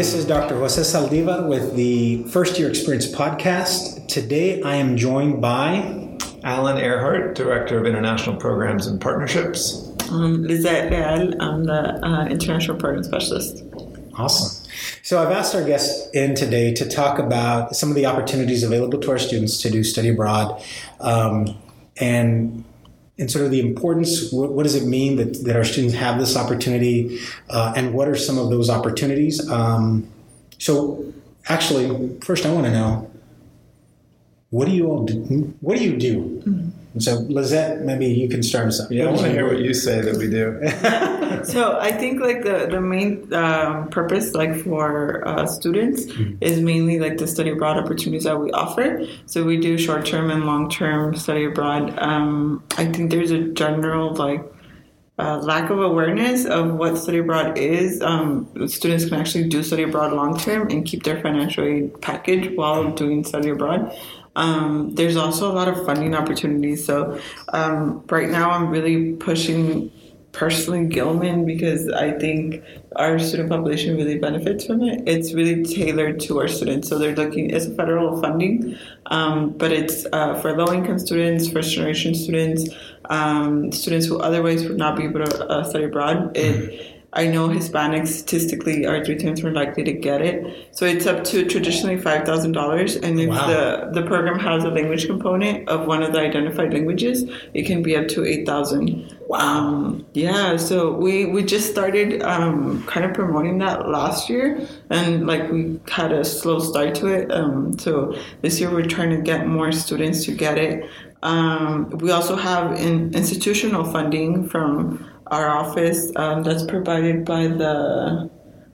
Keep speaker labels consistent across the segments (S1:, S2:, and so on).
S1: Hi, this is Dr. Jose Saldivar with the First Year Experience podcast. Today I am joined by
S2: Alan Earhart, Director of International Programs and Partnerships.
S3: Um, Lizette Real, I'm the uh, International Program Specialist.
S1: Awesome. So I've asked our guests in today to talk about some of the opportunities available to our students to do study abroad um, and and sort of the importance what, what, does it mean that, that our students have this opportunity uh, and what are some of those opportunities um, so actually first i want to know what do you all do what do you do mm-hmm. So, Lizette, maybe you can start us
S2: off. Yeah, I want to hear what you say that we do.
S3: so, I think like the the main um, purpose, like for uh, students, mm-hmm. is mainly like the study abroad opportunities that we offer. So, we do short term and long term study abroad. Um, I think there's a general like. Uh, lack of awareness of what study abroad is. Um, students can actually do study abroad long term and keep their financial aid package while doing study abroad. Um, there's also a lot of funding opportunities. So um, right now, I'm really pushing personally Gilman because I think our student population really benefits from it. It's really tailored to our students. So they're looking, it's federal funding, um, but it's uh, for low income students, first generation students, um, students who otherwise would not be able to uh, study abroad. It, I know Hispanics statistically are three times more likely to get it. So it's up to traditionally five thousand dollars, and if wow. the the program has a language component of one of the identified languages, it can be up to eight thousand. Wow. Um, yeah. So we we just started um, kind of promoting that last year, and like we had a slow start to it. Um, so this year we're trying to get more students to get it. Um, we also have in institutional funding from our office um, that's provided by the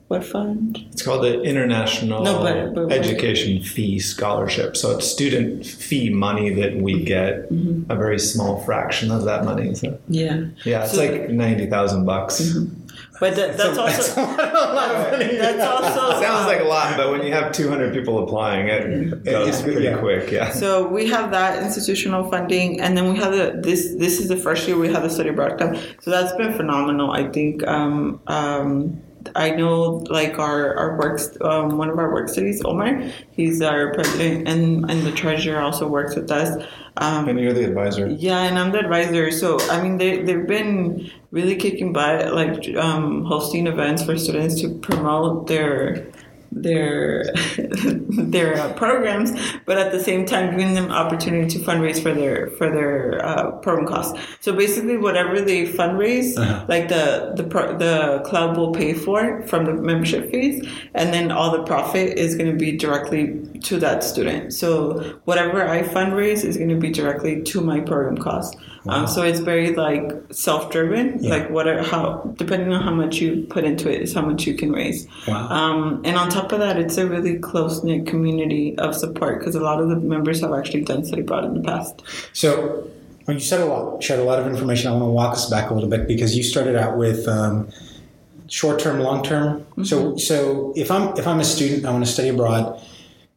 S3: what fund?
S2: It's called the International no, but, but Education Fee Scholarship. So it's student fee money that we get mm-hmm. a very small fraction of that money. So
S3: yeah,
S2: yeah, it's so, like ninety thousand bucks. Mm-hmm.
S3: But that, that's, also that's,
S2: that's also sounds like a lot, but when you have 200 people applying, it goes pretty yeah. quick. Yeah.
S3: So we have that institutional funding, and then we have the this. This is the first year we have the study abroad camp. So that's been phenomenal. I think. Um, um, I know like our our works um, one of our work studies, Omar. He's our president, and and the treasurer also works with us.
S2: Um, and you're the advisor.
S3: Yeah, and I'm the advisor. So I mean, they they've been really kicking butt, like um, hosting events for students to promote their their their uh, programs, but at the same time giving them opportunity to fundraise for their for their uh, program costs. So basically, whatever they fundraise, uh-huh. like the the pro- the club will pay for it from the membership fees, and then all the profit is going to be directly to that student. So whatever I fundraise is going to be directly to my program costs. Um, wow. Um, so it's very like self driven. Yeah. Like are how depending on how much you put into it is how much you can raise. Wow. Um, and on top of that, it's a really close knit community of support because a lot of the members have actually done study abroad in the past.
S1: So well, you said a lot, shared a lot of information. I want to walk us back a little bit because you started out with. Um, short term, long term. Mm-hmm. So, so if I'm if I'm a student, I want to study abroad.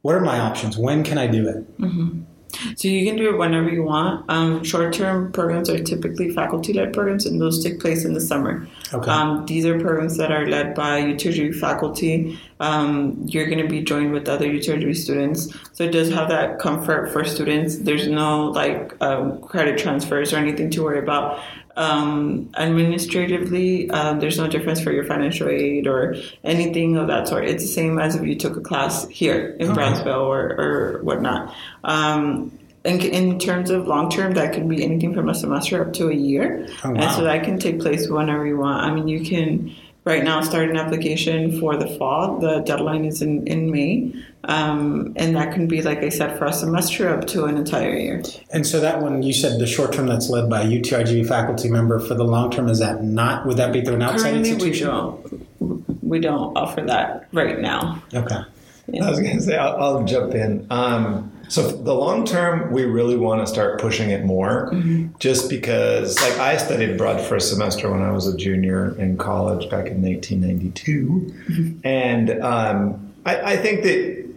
S1: What are my options? When can I do it?
S3: Mm-hmm. So you can do it whenever you want. Um, short-term programs are typically faculty-led programs, and those take place in the summer. Okay. Um, these are programs that are led by UTRGV faculty. Um, you're going to be joined with other UTRGV students, so it does have that comfort for students. There's no like um, credit transfers or anything to worry about. Um, administratively, um, there's no difference for your financial aid or anything of that sort. It's the same as if you took a class here in okay. Brownsville or, or whatnot. In, in terms of long term, that could be anything from a semester up to a year. Oh, wow. And so that can take place whenever you want. I mean, you can right now start an application for the fall. The deadline is in, in May. Um, and that can be, like I said, for a semester up to an entire year.
S1: And so that one, you said the short term that's led by a UTRGV faculty member. For the long term, is that not? Would that be through an outside
S3: Currently
S1: institution?
S3: We don't. We don't offer that right now.
S1: Okay.
S2: Yeah. I was going to say, I'll, I'll, jump in. Um, so the long term, we really want to start pushing it more, mm-hmm. just because, like, I studied abroad for a semester when I was a junior in college back in 1992, mm-hmm. and um, I, I think that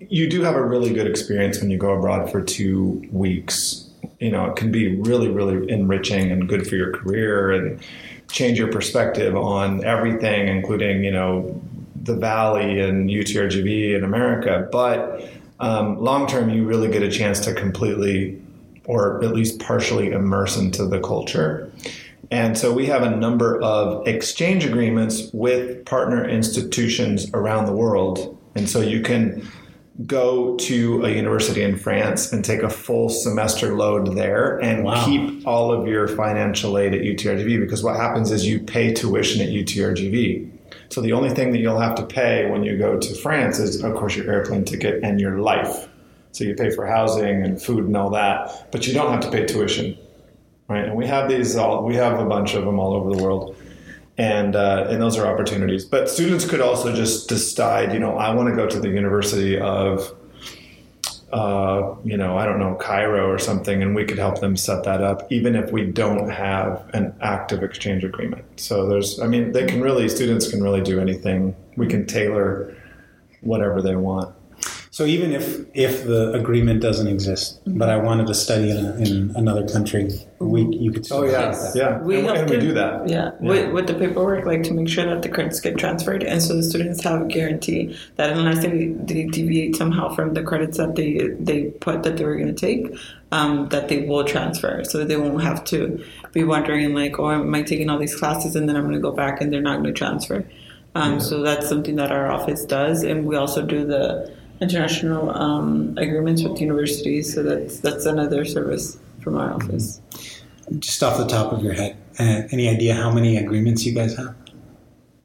S2: you do have a really good experience when you go abroad for two weeks. You know, it can be really, really enriching and good for your career and change your perspective on everything, including, you know, the Valley and UTRGV in America, but um, long term, you really get a chance to completely or at least partially immerse into the culture. And so we have a number of exchange agreements with partner institutions around the world. And so you can go to a university in France and take a full semester load there and
S1: Wow.
S2: keep all of your financial aid at UTRGV because what happens is you pay tuition at UTRGV. So the only thing that you'll have to pay when you go to France is, of course, your airplane ticket and your life. So you pay for housing and food and all that, but you don't have to pay tuition, right? And we have these all. We have a bunch of them all over the world, and uh, and those are opportunities. But students could also just decide, you know, I want to go to the University of, uh, you know, I don't know, Cairo or something, and we could help them set that up, even if we don't have an active exchange agreement. So there's, I mean, they can really, students can really do anything. We can tailor whatever they want.
S1: So even if if the agreement doesn't exist, but I wanted to study in, in another country, we you could. Still
S2: Oh yeah,
S1: do that.
S2: yeah,
S3: We
S2: and,
S3: help
S2: and we do that.
S3: Yeah, With, with the paperwork, like to make sure that the credits get transferred, and so the students have a guarantee that unless they, they deviate somehow from the credits that they they put that they were going to take, um, that they will transfer, so they won't have to be wondering like, oh, am I taking all these classes and then I'm going to go back and they're not going to transfer. Um, So that's something that our office does, and we also do the international um, agreements with universities. So that's that's another service from our office.
S1: Just off the top of your head, uh, any idea how many agreements you guys have?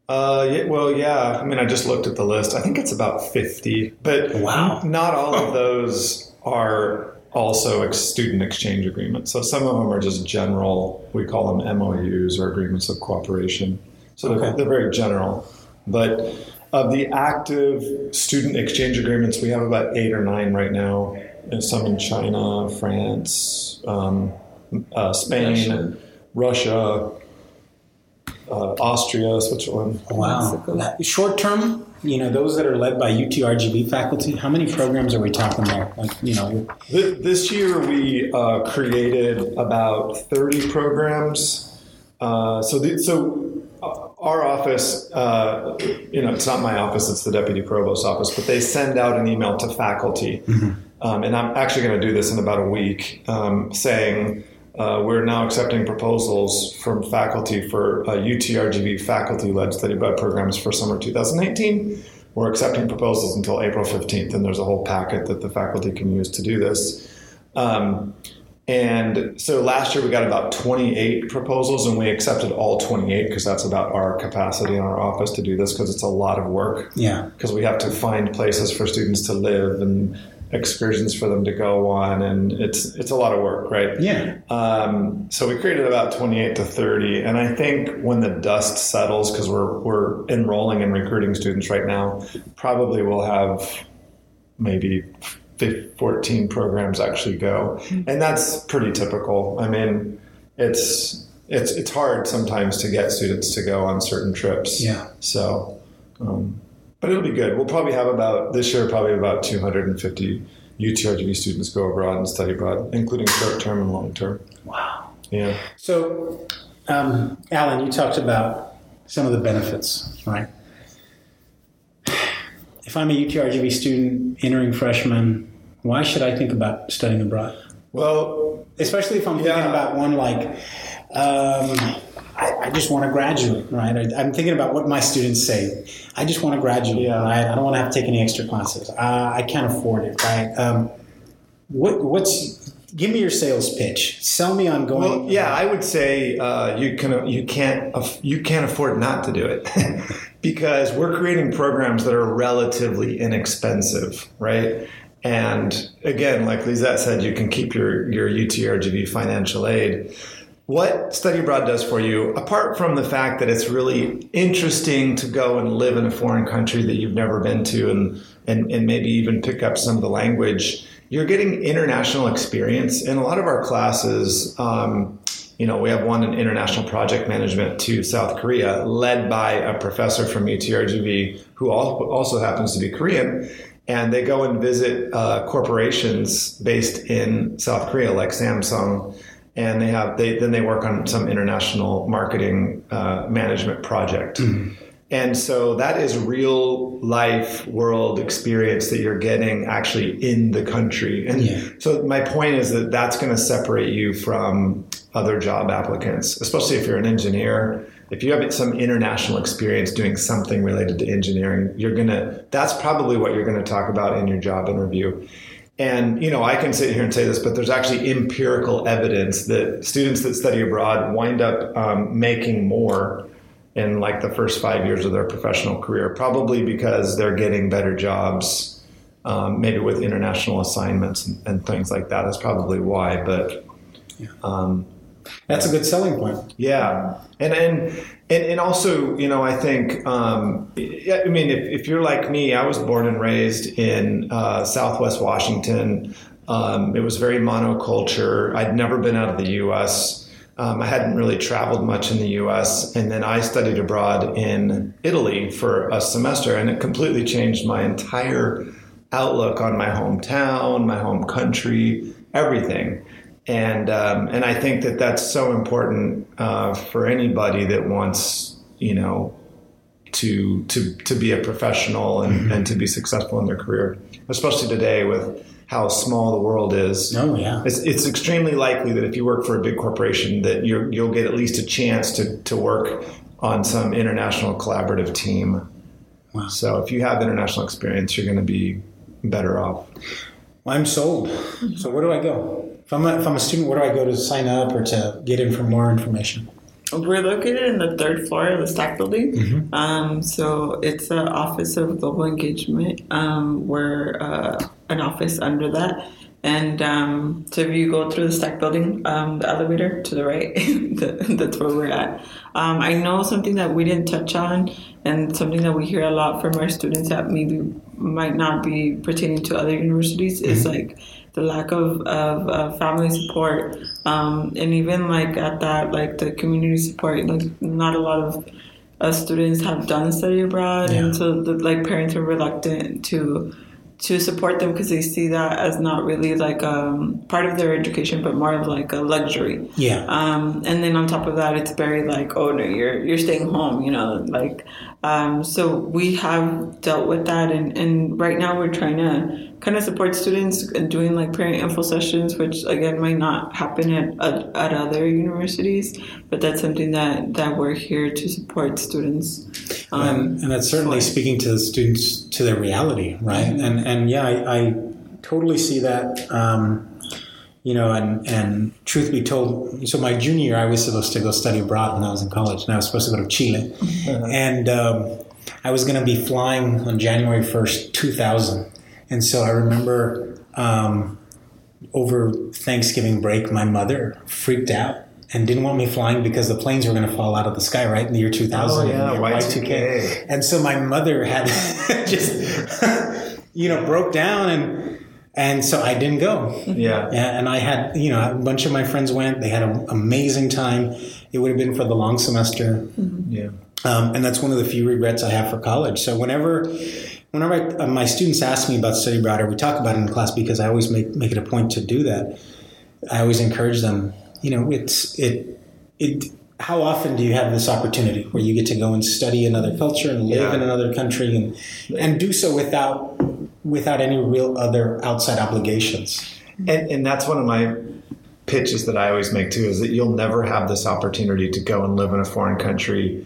S2: Uh, yeah, well, yeah. I mean, I just looked at the list. I think it's about fifty, but
S1: Wow.
S2: not all of those are also ex- student exchange agreements. So some of them are just general. We call them MOUs or agreements of cooperation. So they're,
S1: Okay.
S2: they're very general. But of the active student exchange agreements, we have about eight or nine right now. And some in China, France, um, uh, Spain, Russia, uh, Austria, Switzerland.
S1: Wow. Short term, you know, those that are led by UTRGV faculty, how many programs are we talking there? Like, you know,
S2: Th- This year we uh, created about 30 programs. Uh, so, the, so our office, uh, you know, it's not my office; it's the deputy provost office. But they send out an email to faculty, um, and I'm actually going to do this in about a week, um, saying. Uh, we're now accepting proposals from faculty for uh, UTRGV faculty-led study abroad programs for summer 2019. We're accepting proposals until April 15th, and there's a whole packet that the faculty can use to do this. Um, and so last year we got about 28 proposals, and we accepted all 28 because that's about our capacity in our office to do this because it's a lot of work
S1: yeah.
S2: because we have to find places for students to live and excursions for them to go on, and it's it's a lot of work, right?
S1: Yeah.
S2: Um, so we created about 28 to 30, and I think when the dust settles, because we're we're enrolling and recruiting students right now, probably we'll have maybe 15, 14 programs actually go, and that's pretty typical. I mean, it's it's it's hard sometimes to get students to go on certain trips.
S1: Yeah.
S2: So, um, but it'll be good. We'll probably have about this year probably about 250 UTRGV students go abroad and study abroad, including short term and long term.
S1: Wow.
S2: Yeah.
S1: So, um, Alan, you talked about some of the benefits, right? If I'm a UTRGV student entering freshman, why should I think about studying abroad?
S2: Well,
S1: Especially if I'm thinking
S2: Yeah.
S1: about one like, um, I, I just want to graduate, right? I, I'm thinking about what my students say. I just want to graduate,
S2: Yeah.
S1: right? I don't want to have to take any extra classes. Uh, I can't afford it, right? Um, what, what's give me your sales pitch? Sell me on going.
S2: well, yeah, I would say uh, you can you can't you can't afford not to do it because we're creating programs that are relatively inexpensive, right? And again, like Lizette said, you can keep your your UTRGV financial aid. What study abroad does for you, apart from the fact that it's really interesting to go and live in a foreign country that you've never been to and, and, and maybe even pick up some of the language, you're getting international experience. In a lot of our classes, um, you know, we have one in international project management to South Korea, led by a professor from UTRGV who also happens to be Korean. And they go and visit uh, corporations based in South Korea, like Samsung and they have they then they work on some international marketing uh, management project And so that is real life world experience that you're getting actually in the country. And
S1: Yeah.
S2: so my point is that that's going to separate you from other job applicants, especially if you're an engineer. If you have some international experience doing something related to engineering, you're going to, that's probably what you're going to talk about in your job interview. And, you know, I can sit here and say this, but there's actually empirical evidence that students that study abroad wind up um, making more in like the first five years of their professional career, probably because they're getting better jobs, um, maybe with international assignments and, and things like that. That's probably why. But um,
S1: That's a good selling point.
S2: yeah, and and and, and also, you know, I think, um, I mean, if, if you're like me, I was born and raised in uh, Southwest Washington. Um, it was very monoculture. I'd never been out of the U.S. Um, I hadn't really traveled much in the U.S. And then I studied abroad in Italy for a semester, and it completely changed my entire outlook on my hometown, my home country, everything and um, and I think that that's so important uh, for anybody that wants you know to to to be a professional and, mm-hmm. and to be successful in their career, especially today with how small the world is.
S1: Oh yeah.
S2: It's, it's extremely likely that if you work for a big corporation, that you're, you'll get at least a chance to, to work on some international collaborative team.
S1: Wow.
S2: So if you have international experience, you're going to be better off.
S1: Well, I'm sold. So where do I go? If I'm a, if I'm a student, where do I go to sign up or to get in for more information?
S3: We're located in the third floor of the STAC Building. Um, so it's the Office of Global Engagement. Um, we're uh, an office under that. And um, so if you go through the STAC Building, um, the elevator to the right, that's where we're at. Um, I know something that we didn't touch on and something that we hear a lot from our students that maybe might not be pertaining to other universities is like the lack of, of uh, family support um, and even like at that like the community support like not a lot of uh, students have done study abroad
S1: Yeah.
S3: and so the, like parents are reluctant to to support them because they see that as not really like um, part of their education but more of like a luxury
S1: Yeah.
S3: um, and then on top of that, it's very like, oh no, you're you're staying home, you know, like. Um, so we have dealt with that, and, and right now we're trying to kind of support students and doing like parent info sessions, which again might not happen at, at, at other universities, but that's something that that we're here to support students. Um,
S1: and, and that's certainly
S3: for-
S1: speaking to the students to their reality, right? And and yeah, I, I totally see that. Um, you know, and and truth be told, so my junior year, I was supposed to go study abroad when I was in college, and I was supposed to go to Chile, and um, I was going to be flying on January first, two thousand, and so I remember um, over Thanksgiving break, my mother freaked out. And didn't want me flying because the planes were going to fall out of the sky, right in the year 2000.
S2: Oh, yeah,
S1: and
S2: Y2K.
S1: and so my mother had just, you know, broke down and, and so I didn't go.
S2: Yeah.
S1: Yeah, and I had, you know, a bunch of my friends went. They had an amazing time. It would have been for the long semester.
S2: Yeah.
S1: Um, and that's one of the few regrets I have for college. So whenever, whenever I, uh, my students ask me about study abroad, or we talk about it in class, because I always make make it a point to do that. I always encourage them. You know, it's it it. How often do you have this opportunity where you get to go and study another culture and live
S2: Yeah.
S1: in another country and and do so without without any real other outside obligations?
S2: And, and that's one of my pitches that I always make too is that you'll never have this opportunity to go and live in a foreign country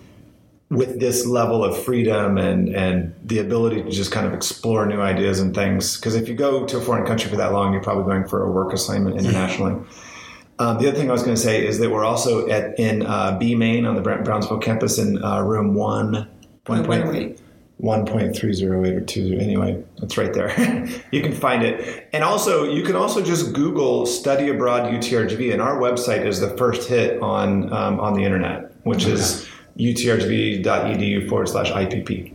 S2: with this level of freedom and, and the ability to just kind of explore new ideas and things. Because if you go to a foreign country for that long, you're probably going for a work assignment internationally. Um, the other thing I was going to say is that we're also at in uh, B Main on the Brownsville campus in uh, room one. One point, 1.308 or 20 anyway it's right there you can find it and also you can also just google study abroad utrgv and our website is the first hit on um, on the internet which is utrgv.edu forward slash ipp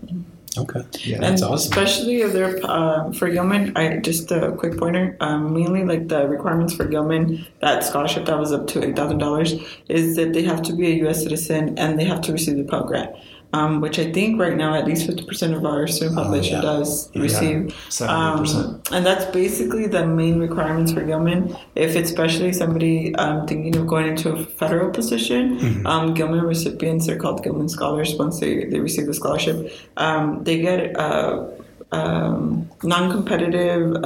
S1: Okay,
S2: Yeah.
S1: that's
S3: and
S1: awesome.
S3: especially if they're uh, for Gilman, I just a quick pointer. Um, mainly, like the requirements for Gilman, that scholarship that was up to eight thousand dollars, is that they have to be a U.S. citizen and they have to receive the Pell Grant. Um, which I think right now at least 50% of our student population
S1: yeah.
S3: does
S1: Yeah.
S3: receive.
S2: 70%.
S3: Um, and that's basically the main requirements for Gilman. If it's especially somebody um, thinking of going into a federal position, um, Gilman recipients are called Gilman scholars once they, they receive the scholarship. Um, they get uh, um, non competitive.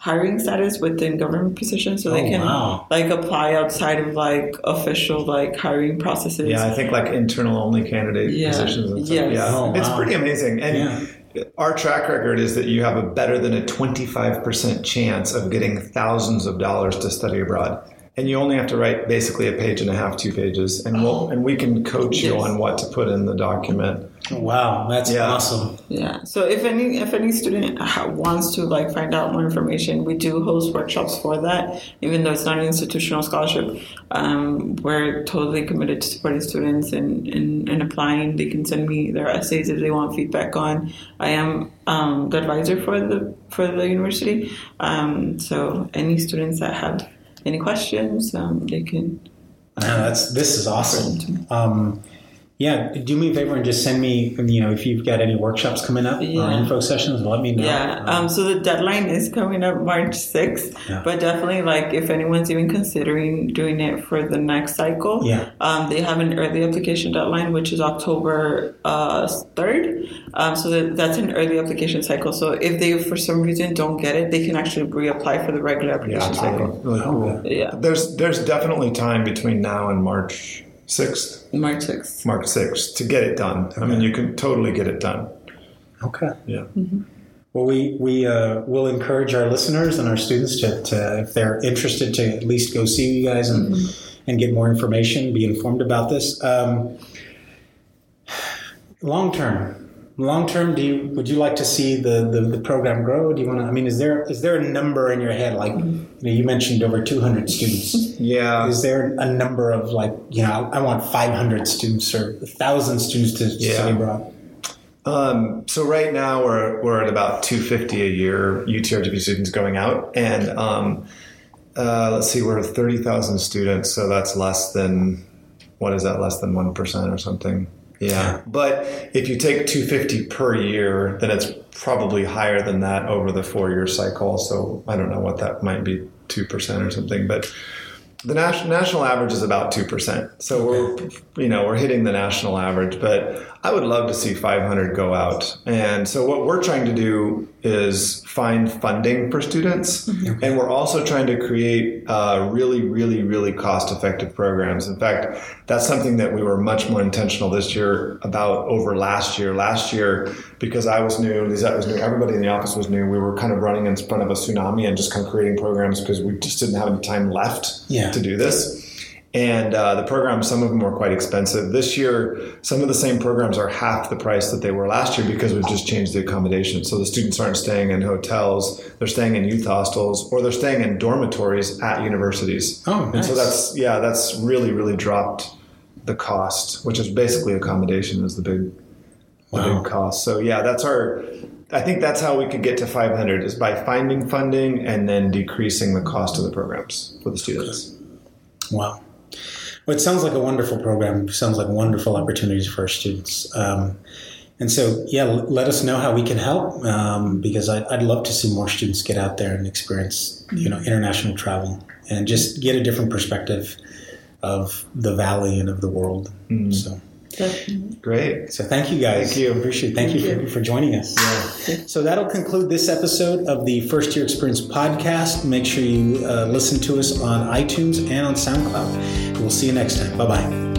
S3: Hiring status within government positions so they
S1: Oh,
S3: can
S1: wow.
S3: like apply outside of like official like hiring processes
S2: Yeah, I think like internal only candidate
S3: Yeah.
S2: positions and stuff.
S3: Yes.
S2: Yeah,
S1: Oh,
S2: it's
S1: wow.
S2: pretty amazing. And our track record is that you have a better than a 25% chance of getting thousands of dollars to study abroad. And you only have to write basically a page and a half, two pages, and we'll and we can coach you on what to put in the document.
S1: Wow, that's
S2: Yeah.
S1: awesome.
S3: Yeah. So if any if any student wants to like find out more information, we do host workshops for that. Even though it's not an institutional scholarship, um, we're totally committed to supporting students and in, in, applying. They can send me their essays if they want feedback on. I am um, the advisor for the for the university. Um, so any students that have any questions, um, they can.
S1: Man, that's this is awesome. Um, yeah, do me a favor and just send me, you know, if you've got any workshops coming up or info sessions, let me know.
S3: Yeah. Um, so the deadline is coming up March 6th,
S1: Yeah.
S3: but definitely like if anyone's even considering doing it for the next cycle,
S1: Yeah.
S3: um, they have an early application deadline, which is October uh, 3rd. Um, so that, that's an early application cycle. So if they, for some reason, don't get it, they can actually reapply for the regular application cycle.
S2: Really cool.
S3: Yeah.
S2: There's there's definitely time between now and March 6th,
S3: March 6th.
S2: March 6th to get it done. I mean, you can totally get it done.
S1: Okay.
S2: Yeah.
S1: Well, we we uh, will encourage our listeners and our students to, to, if they're interested, to at least go see you guys and and get more information, be informed about this. Um, long term, long term, do you would you like to see the, the, the program grow? Do you want to? I mean, is there is there a number in your head? Like you, know, you mentioned, over two hundred students.
S2: Yeah.
S1: Is there a number of like you know I want five hundred students or thousand students to
S2: Yeah.
S1: study abroad?
S2: Um, so right now we're we're at about 250 a year UTRGV students going out, and um, uh, let's see, we're 30,000 students, so that's less than what is that? Less than one percent or something. Yeah, but if you take 250 per year, then it's probably higher than that over the four-year cycle. So I don't know what that might be, two percent or something, but. The national national average is about two percent, so we're you know we're hitting the national average. But I would love to see 500 go out, and so what we're trying to do is find funding for students, and we're also trying to create uh, really, really, really cost-effective programs. In fact, that's something that we were much more intentional this year about over last year. Last year, because I was new, Lizette was new, everybody in the office was new. We were kind of running in front of a tsunami and just kind of creating programs because we just didn't have any time left
S1: Yeah.
S2: To do this. And uh, the programs, some of them were quite expensive. This year, some of the same programs are half the price that they were last year because we've just changed the accommodation. So the students aren't staying in hotels; they're staying in youth hostels or they're staying in dormitories at universities.
S1: Oh, nice.
S2: And so that's yeah, that's really really dropped the cost, which is basically accommodation is the big the big cost. So yeah, that's our. I think that's how we could get to 500 is by finding funding and then decreasing the cost of the programs for the students.
S1: Wow. Well, it sounds like a wonderful program. It sounds like wonderful opportunities for our students. Um, and so, yeah, l- let us know how we can help um, because I'd, I'd love to see more students get out there and experience, you know, international travel and just get a different perspective of the valley and of the world. So,
S3: Definitely.
S2: Great.
S1: so thank you guys.
S2: Thank you.
S1: Appreciate. it. Thank, you,
S3: Thank
S1: for, for joining us. Yeah. So that'll conclude this episode of the First Year Experience podcast. Make sure you uh, listen to us on iTunes and on SoundCloud. We'll see you next time. Bye bye.